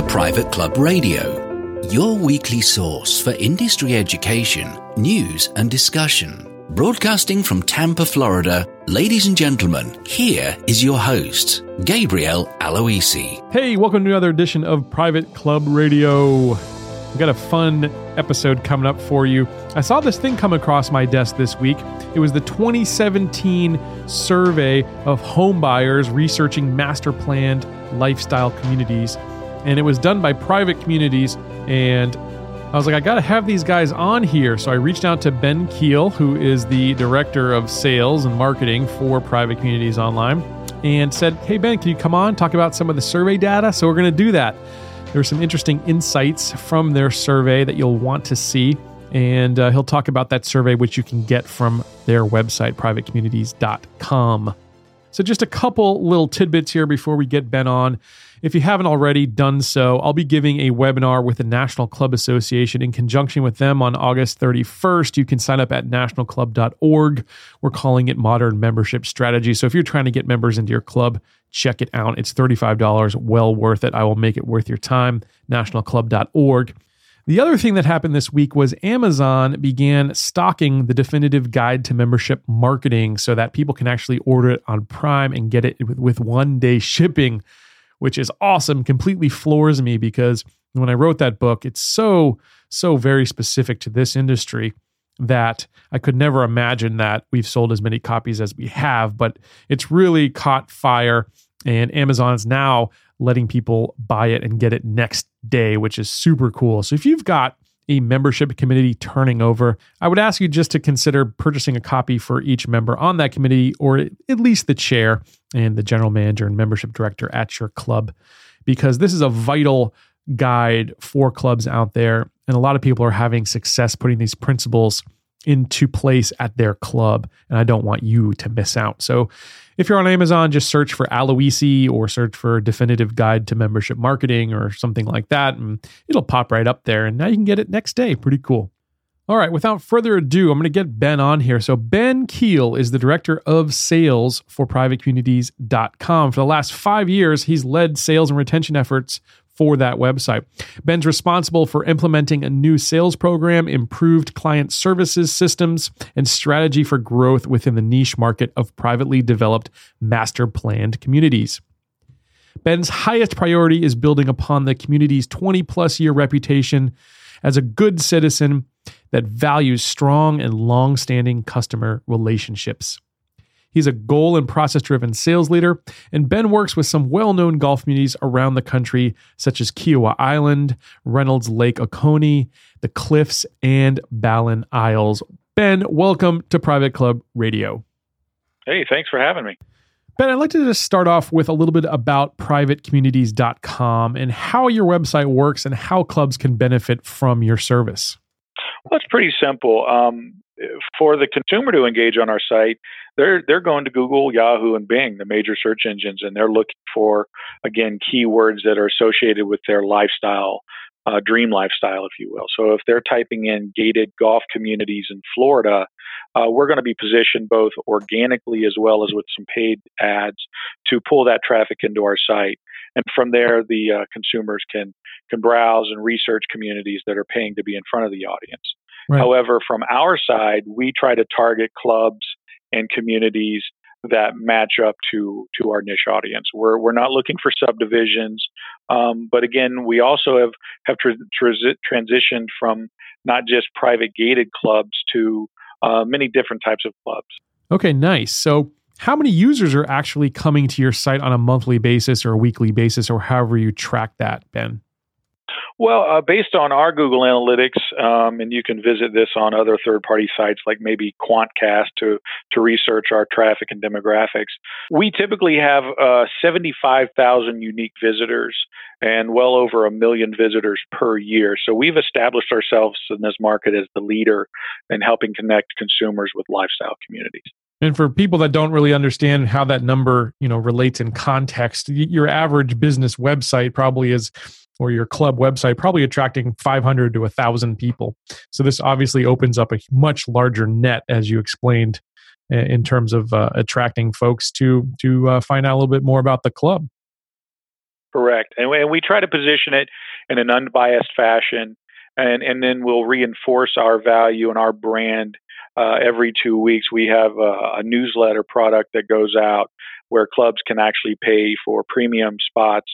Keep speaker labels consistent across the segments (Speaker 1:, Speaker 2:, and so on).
Speaker 1: To Private Club Radio, your weekly source for industry education, news, and discussion. Broadcasting from Tampa, Florida, ladies and gentlemen, here is your host, Gabriel Aloisi.
Speaker 2: Hey, welcome to another edition of Private Club Radio. We've got a fun episode coming up for you. I saw this thing come across my desk this week. It was the 2017 survey of homebuyers researching master planned lifestyle communities. And it was done by private communities. And I was like, I got to have these guys on here. So I reached out to Ben Keel, who is the director of sales and marketing for private communities online, and said, Hey, Ben, can you come on, talk about some of the survey data? So we're going to do that. There some interesting insights from their survey that you'll want to see. And uh, he'll talk about that survey, which you can get from their website, privatecommunities.com. So, just a couple little tidbits here before we get Ben on. If you haven't already done so, I'll be giving a webinar with the National Club Association in conjunction with them on August 31st. You can sign up at nationalclub.org. We're calling it Modern Membership Strategy. So if you're trying to get members into your club, check it out. It's $35, well worth it. I will make it worth your time. nationalclub.org. The other thing that happened this week was Amazon began stocking the definitive guide to membership marketing so that people can actually order it on Prime and get it with, one day shipping, which is awesome. Completely floors me because when I wrote that book, it's so, so very specific to this industry that I could never imagine that we've sold as many copies as we have, but it's really caught fire. And Amazon is now letting people buy it and get it next day, which is super cool. So if you've got a membership committee turning over, I would ask you just to consider purchasing a copy for each member on that committee, or at least the chair and the general manager and membership director at your club, because this is a vital guide for clubs out there. And a lot of people are having success putting these principles into place at their club. And I don't want you to miss out. So if you're on Amazon, just search for Aloisi or search for Definitive Guide to Membership Marketing or something like that. And it'll pop right up there. And now you can get it next day. Pretty cool. All right, without further ado, I'm going to get Ben on here. So, Ben Keel is the director of sales for privatecommunities.com. For the last five years, he's led sales and retention efforts for that website. Ben's responsible for implementing a new sales program, improved client services systems, and strategy for growth within the niche market of privately developed master planned communities. Ben's highest priority is building upon the community's 20 plus year reputation as a good citizen that values strong and long standing customer relationships. He's a goal and process driven sales leader, and Ben works with some well known golf communities around the country, such as Kiawah Island, Reynolds Lake Oconee, the Cliffs, and Ballen Isles. Ben, welcome to Private Club Radio.
Speaker 3: Hey, thanks for having me.
Speaker 2: Ben, I'd like to just start off with a little bit about privatecommunities.com and how your website works and how clubs can benefit from your service.
Speaker 3: Well, it's pretty simple. Um, for the consumer to engage on our site, they're they're going to Google, Yahoo, and Bing, the major search engines, and they're looking for again keywords that are associated with their lifestyle, uh, dream lifestyle, if you will. So if they're typing in gated golf communities in Florida, uh, we're going to be positioned both organically as well as with some paid ads to pull that traffic into our site. And from there, the uh, consumers can can browse and research communities that are paying to be in front of the audience. Right. However, from our side, we try to target clubs and communities that match up to to our niche audience. We're we're not looking for subdivisions, um, but again, we also have have tra- tra- transitioned from not just private gated clubs to uh, many different types of clubs.
Speaker 2: Okay, nice. So. How many users are actually coming to your site on a monthly basis or a weekly basis, or however you track that, Ben?
Speaker 3: Well, uh, based on our Google Analytics, um, and you can visit this on other third-party sites like maybe Quantcast to to research our traffic and demographics. We typically have uh, 75,000 unique visitors and well over a million visitors per year. So we've established ourselves in this market as the leader in helping connect consumers with lifestyle communities.
Speaker 2: And for people that don't really understand how that number, you know, relates in context, your average business website probably is or your club website probably attracting 500 to 1000 people. So this obviously opens up a much larger net as you explained in terms of uh, attracting folks to to uh, find out a little bit more about the club.
Speaker 3: Correct, and we, and we try to position it in an unbiased fashion, and and then we'll reinforce our value and our brand uh, every two weeks. We have a, a, newsletter product that goes out where clubs can actually pay for premium spots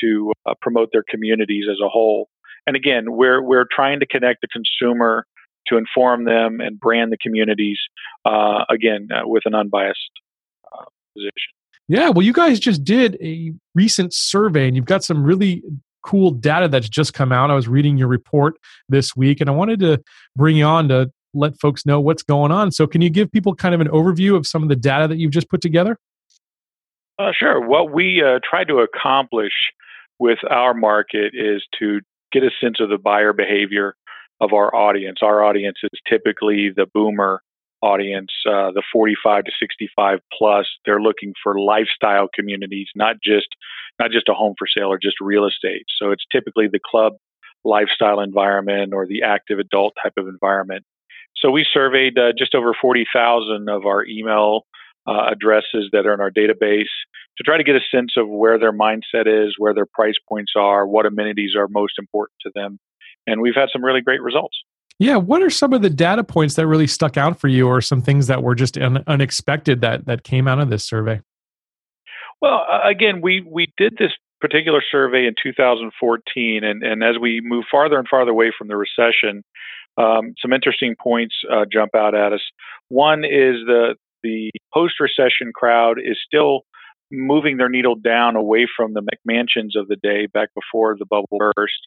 Speaker 3: to uh, promote their communities as a whole. And again, we're we're trying to connect the consumer to inform them and brand the communities uh, again uh, with an unbiased uh, position.
Speaker 2: Yeah, well, you guys just did a recent survey, and you've got some really cool data that's just come out. I was reading your report this week, and I wanted to bring you on to let folks know what's going on. So, can you give people kind of an overview of some of the data that you've just put together?
Speaker 3: Uh, sure. What we uh, try to accomplish with our market is to get a sense of the buyer behavior of our audience. Our audience is typically the boomer audience, uh, the 45 to 65 plus. They're looking for lifestyle communities, not just not just a home for sale or just real estate. So it's typically the club lifestyle environment or the active adult type of environment. So we surveyed uh, just over 40,000 of our email uh, addresses that are in our database to try to get a sense of where their mindset is, where their price points are, what amenities are most important to them. And we've had some really great results.
Speaker 2: Yeah, what are some of the data points that really stuck out for you, or some things that were just un- unexpected that that came out of this survey?
Speaker 3: Well, again, we we did this particular survey in 2014, and and as we move farther and farther away from the recession, um, some interesting points uh, jump out at us. One is the the post-recession crowd is still moving their needle down away from the McMansions of the day back before the bubble burst,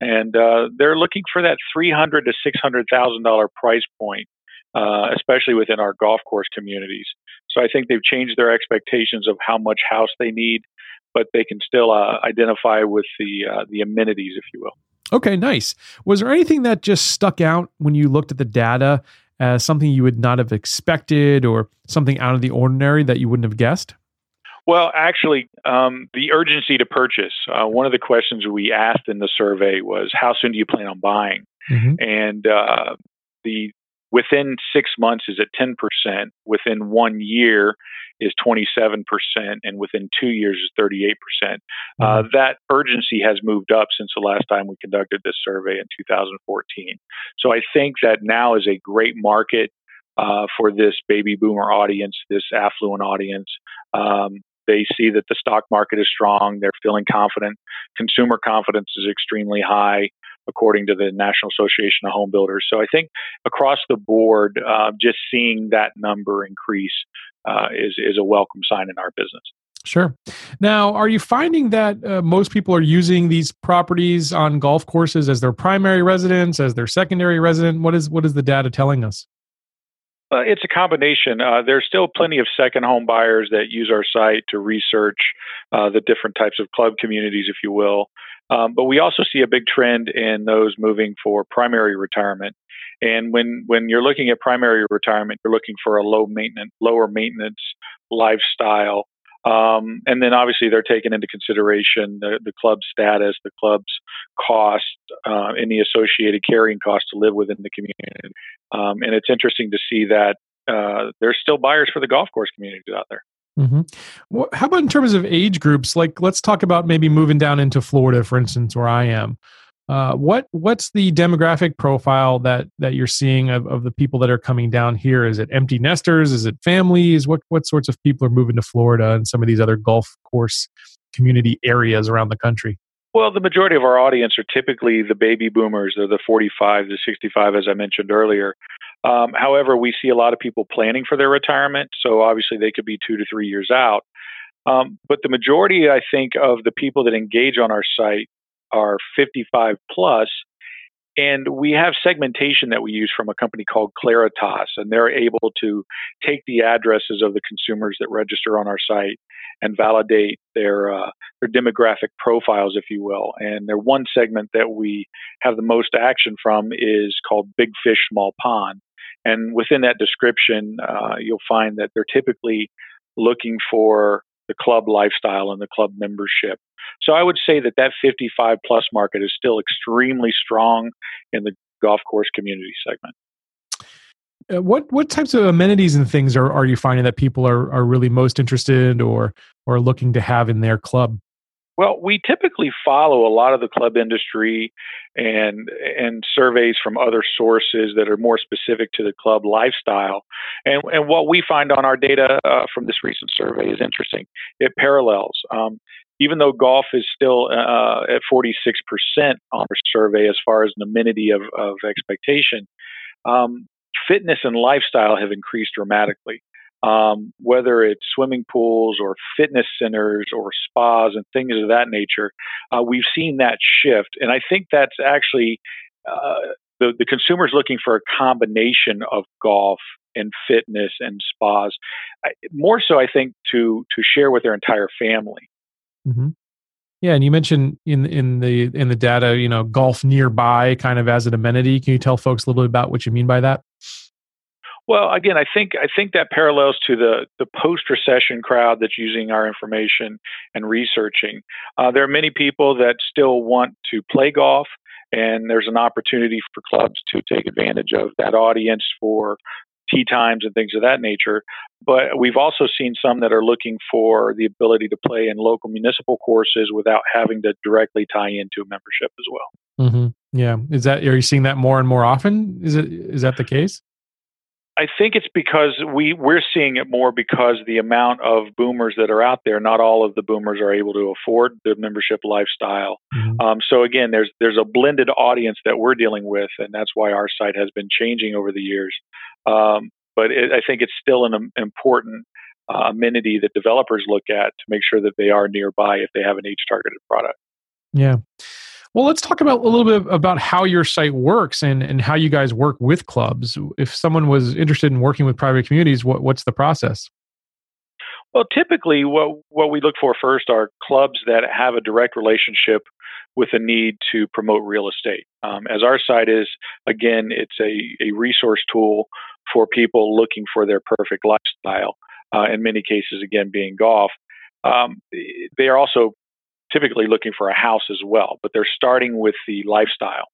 Speaker 3: and uh, they're looking for that three hundred to six hundred thousand dollar price point, uh, especially within our golf course communities. So I think they've changed their expectations of how much house they need, but they can still uh, identify with the uh, the amenities, if you will.
Speaker 2: Okay, nice. Was there anything that just stuck out when you looked at the data as something you would not have expected, or something out of the ordinary that you wouldn't have guessed?
Speaker 3: Well, actually, um, the urgency to purchase. Uh, one of the questions we asked in the survey was, "How soon do you plan on buying?" Mm-hmm. And uh, the within six months is at ten percent. Within one year is twenty seven percent, and within two years is thirty eight percent. Uh, mm-hmm. That urgency has moved up since the last time we conducted this survey in 2014. So I think that now is a great market uh, for this baby boomer audience, this affluent audience. Um, they see that the stock market is strong. They're feeling confident. Consumer confidence is extremely high, according to the National Association of Home Builders. So I think across the board, uh, just seeing that number increase uh, is is a welcome sign in our business.
Speaker 2: Sure. Now, are you finding that uh, most people are using these properties on golf courses as their primary residence, as their secondary residence? What is what is the data telling us?
Speaker 3: Uh, it's a combination. Uh, there's still plenty of second home buyers that use our site to research uh, the different types of club communities, if you will. Um, but we also see a big trend in those moving for primary retirement. And when when you're looking at primary retirement, you're looking for a low maintenance, lower maintenance lifestyle um, and then obviously they're taking into consideration the, the club's status, the club's cost, uh, any associated carrying cost to live within the community. Um, and it's interesting to see that uh, there's still buyers for the golf course communities out there.
Speaker 2: Mm-hmm. Well, how about in terms of age groups? Like, let's talk about maybe moving down into Florida, for instance, where I am. Uh, what what's the demographic profile that that you're seeing of, of the people that are coming down here? Is it empty nesters? Is it families? What what sorts of people are moving to Florida and some of these other golf course community areas around the country?
Speaker 3: Well, the majority of our audience are typically the baby boomers. They're the 45 to 65, as I mentioned earlier. Um, however, we see a lot of people planning for their retirement, so obviously they could be two to three years out. Um, but the majority, I think, of the people that engage on our site are 55 plus, and we have segmentation that we use from a company called Claritas, and they're able to take the addresses of the consumers that register on our site and validate their uh, their demographic profiles, if you will. And their one segment that we have the most action from is called Big Fish Small Pond. And within that description, uh, you'll find that they're typically looking for the club lifestyle and the club membership. So I would say that that 55 plus market is still extremely strong in the golf course community segment.
Speaker 2: Uh, what what types of amenities and things are, are you finding that people are, are really most interested in or or looking to have in their club?
Speaker 3: Well, we typically follow a lot of the club industry and and surveys from other sources that are more specific to the club lifestyle. And and what we find on our data uh, from this recent survey is interesting. It parallels. Um, even though golf is still uh, at 46% on our survey as far as an amenity of, of expectation, um, fitness and lifestyle have increased dramatically um, whether it's swimming pools or fitness centers or spas and things of that nature, uh, we've seen that shift. And I think that's actually uh, the, the consumer's looking for a combination of golf and fitness and spas, I, more so, I think, to to share with their entire family.
Speaker 2: Mm-hmm. Yeah, and you mentioned in in the in the data, you know, golf nearby, kind of as an amenity. Can you tell folks a little bit about what you mean by that?
Speaker 3: Well, again, I think I think that parallels to the the post recession crowd that's using our information and researching. Uh, there are many people that still want to play golf, and there's an opportunity for clubs to take advantage of that audience for tee times and things of that nature. But we've also seen some that are looking for the ability to play in local municipal courses without having to directly tie into a membership as well.
Speaker 2: Mm-hmm. Yeah, is that are you seeing that more and more often? Is it is that the case?
Speaker 3: I think it's because we we're seeing it more because the amount of boomers that are out there, not all of the boomers are able to afford the membership lifestyle. Mm-hmm. Um, so again, there's there's a blended audience that we're dealing with, and that's why our site has been changing over the years. Um, but it, I think it's still an um, important uh, amenity that developers look at to make sure that they are nearby if they have an age targeted product.
Speaker 2: Yeah. Well, let's talk about a little bit about how your site works and, and how you guys work with clubs. If someone was interested in working with private communities, what, what's the process?
Speaker 3: Well, typically, what what we look for first are clubs that have a direct relationship with a need to promote real estate. Um, as our site is, again, it's a, a resource tool for people looking for their perfect lifestyle. Uh, in many cases, again, being golf. Um, they are also typically looking for a house as well, but they're starting with the lifestyle.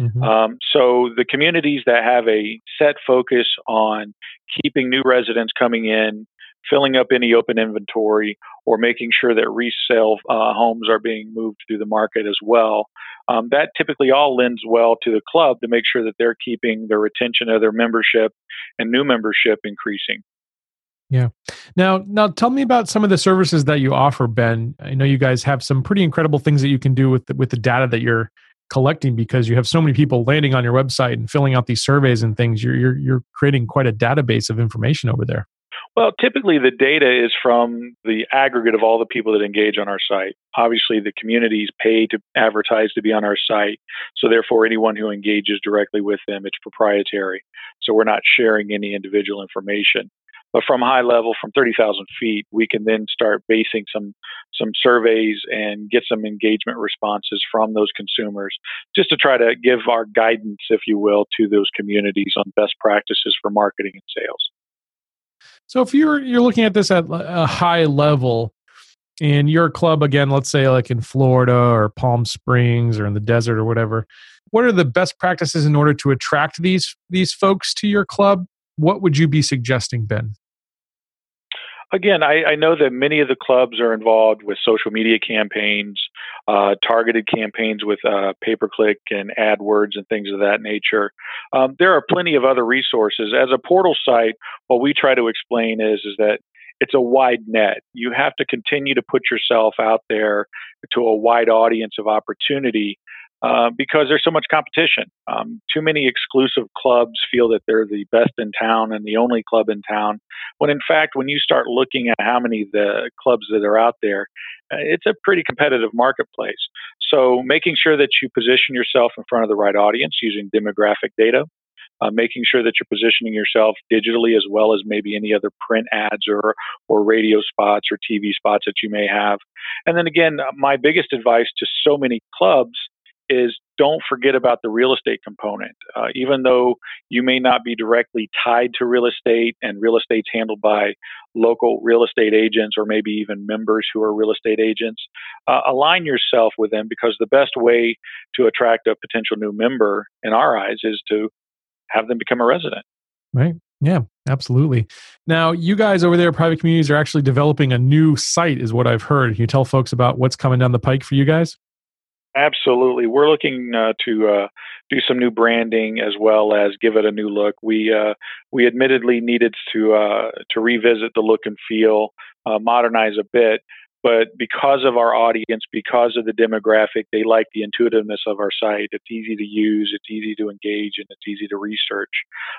Speaker 3: Mm-hmm. Um, so the communities that have a set focus on keeping new residents coming in, filling up any open inventory, or making sure that resale uh, homes are being moved through the market as well. Um, that typically all lends well to the club to make sure that they're keeping their retention of their membership and new membership increasing.
Speaker 2: Yeah. Now, now tell me about some of the services that you offer, Ben. I know you guys have some pretty incredible things that you can do with the, with the data that you're collecting because you have so many people landing on your website and filling out these surveys and things. You're you're, you're creating quite a database of information over there.
Speaker 3: Well, typically the data is from the aggregate of all the people that engage on our site. Obviously, the communities pay to advertise to be on our site. So, therefore, anyone who engages directly with them, it's proprietary. So, we're not sharing any individual information. But from a high level, from 30,000 feet, we can then start basing some some surveys and get some engagement responses from those consumers, just to try to give our guidance, if you will, to those communities on best practices for marketing and sales.
Speaker 2: So, if you're you're looking at this at a high level, and your club again, let's say like in Florida or Palm Springs or in the desert or whatever, what are the best practices in order to attract these these folks to your club? What would you be suggesting, Ben?
Speaker 3: Again, I, I, know that many of the clubs are involved with social media campaigns, uh, targeted campaigns with uh, pay per click and AdWords and things of that nature. Um, there are plenty of other resources. As a portal site, what we try to explain is is that it's a wide net. You have to continue to put yourself out there to a wide audience of opportunity uh, because there's so much competition. Um, too many exclusive clubs feel that they're the best in town and the only club in town. When in fact, when you start looking at how many the clubs that are out there, uh, it's a pretty competitive marketplace. So making sure that you position yourself in front of the right audience using demographic data. Uh, making sure that you're positioning yourself digitally as well as maybe any other print ads or or radio spots or TV spots that you may have. And then again, my biggest advice to so many clubs is don't forget about the real estate component. Uh, even though you may not be directly tied to real estate and real estate's handled by local real estate agents or maybe even members who are real estate agents, uh, align yourself with them because the best way to attract a potential new member in our eyes is to have them become a resident.
Speaker 2: Right. Yeah, absolutely. Now, you guys over there, private communities, are actually developing a new site, is what I've heard. Can you tell folks about what's coming down the pike for you guys?
Speaker 3: Absolutely, we're looking uh, to uh, do some new branding as well as give it a new look. We uh, we admittedly needed to uh, to revisit the look and feel, uh, modernize a bit, but because of our audience, because of the demographic, they like the intuitiveness of our site. It's easy to use, it's easy to engage, and it's easy to research.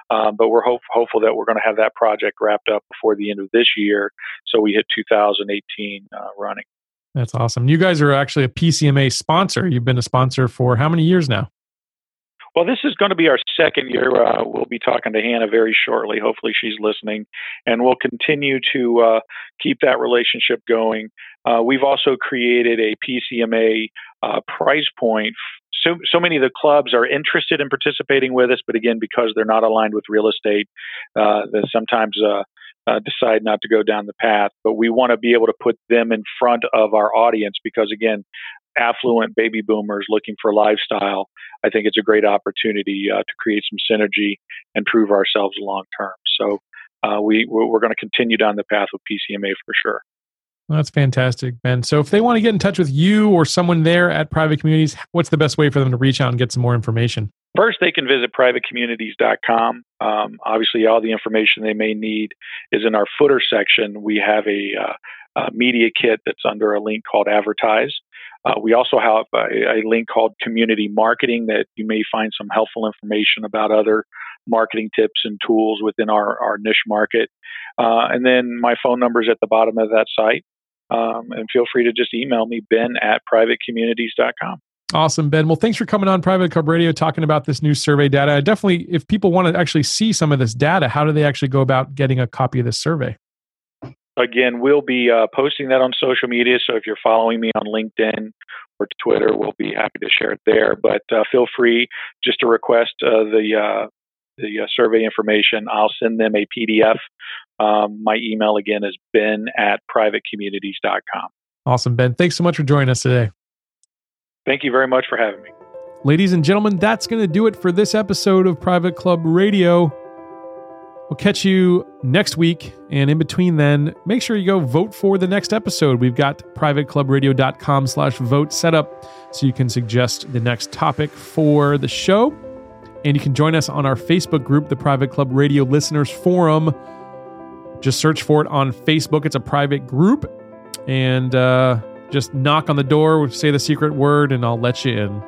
Speaker 3: Um, but we're hope- hopeful that we're going to have that project wrapped up before the end of this year, so we hit 2018 uh, running.
Speaker 2: That's awesome. You guys are actually a PCMA sponsor. You've been a sponsor for how many years now?
Speaker 3: Well, this is going to be our second year. Uh, we'll be talking to Hannah very shortly. Hopefully, she's listening, and we'll continue to uh, keep that relationship going. Uh, we've also created a PCMA uh, price point. So, so many of the clubs are interested in participating with us, but again, because they're not aligned with real estate, uh, sometimes uh, decide not to go down the path. But we want to be able to put them in front of our audience because, again, affluent baby boomers looking for lifestyle, I think it's a great opportunity uh, to create some synergy and prove ourselves long term. So uh, we we're going to continue down the path with PCMA for sure.
Speaker 2: that's fantastic, Ben. So if they want to get in touch with you or someone there at Private Communities, what's the best way for them to reach out and get some more information?
Speaker 3: First, they can visit privatecommunities.com. Um, obviously, all the information they may need is in our footer section. We have a, uh, a media kit that's under a link called Advertise. Uh, we also have a, a, link called Community Marketing that you may find some helpful information about other marketing tips and tools within our, our niche market. Uh, and then my phone number is at the bottom of that site. Um, and feel free to just email me, ben at privatecommunities.com.
Speaker 2: Awesome, Ben. Well, thanks for coming on Private Club Radio talking about this new survey data. I definitely, if people want to actually see some of this data, how do they actually go about getting a copy of this survey?
Speaker 3: Again, we'll be uh, posting that on social media. So if you're following me on LinkedIn or Twitter, we'll be happy to share it there. But uh, feel free just to request uh, the uh, the uh, survey information. I'll send them a PDF. Um, my email again is ben at privatecommunities.com.
Speaker 2: Awesome, Ben. Thanks so much for joining us today.
Speaker 3: Thank you very much for having me.
Speaker 2: Ladies and gentlemen, that's going to do it for this episode of Private Club Radio. We'll catch you next week. And in between then, make sure you go vote for the next episode. We've got privateclubradio.com slash vote set up so you can suggest the next topic for the show. And you can join us on our Facebook group, the Private Club Radio Listeners Forum. Just search for it on Facebook. It's a private group. And uh, just knock on the door, say the secret word, and I'll let you in.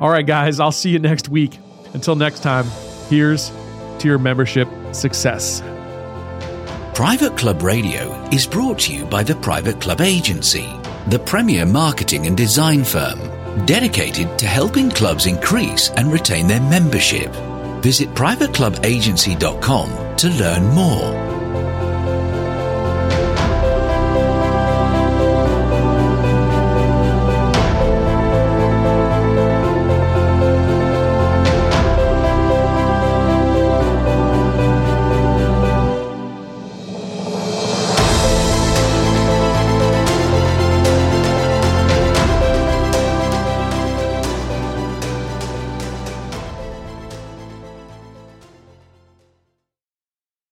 Speaker 2: All right, guys, I'll see you next week. Until next time, here's to your membership success.
Speaker 1: Private Club Radio is brought to you by the Private Club Agency, the premier marketing and design firm dedicated to helping clubs increase and retain their membership. Visit privateclubagency.com to learn more.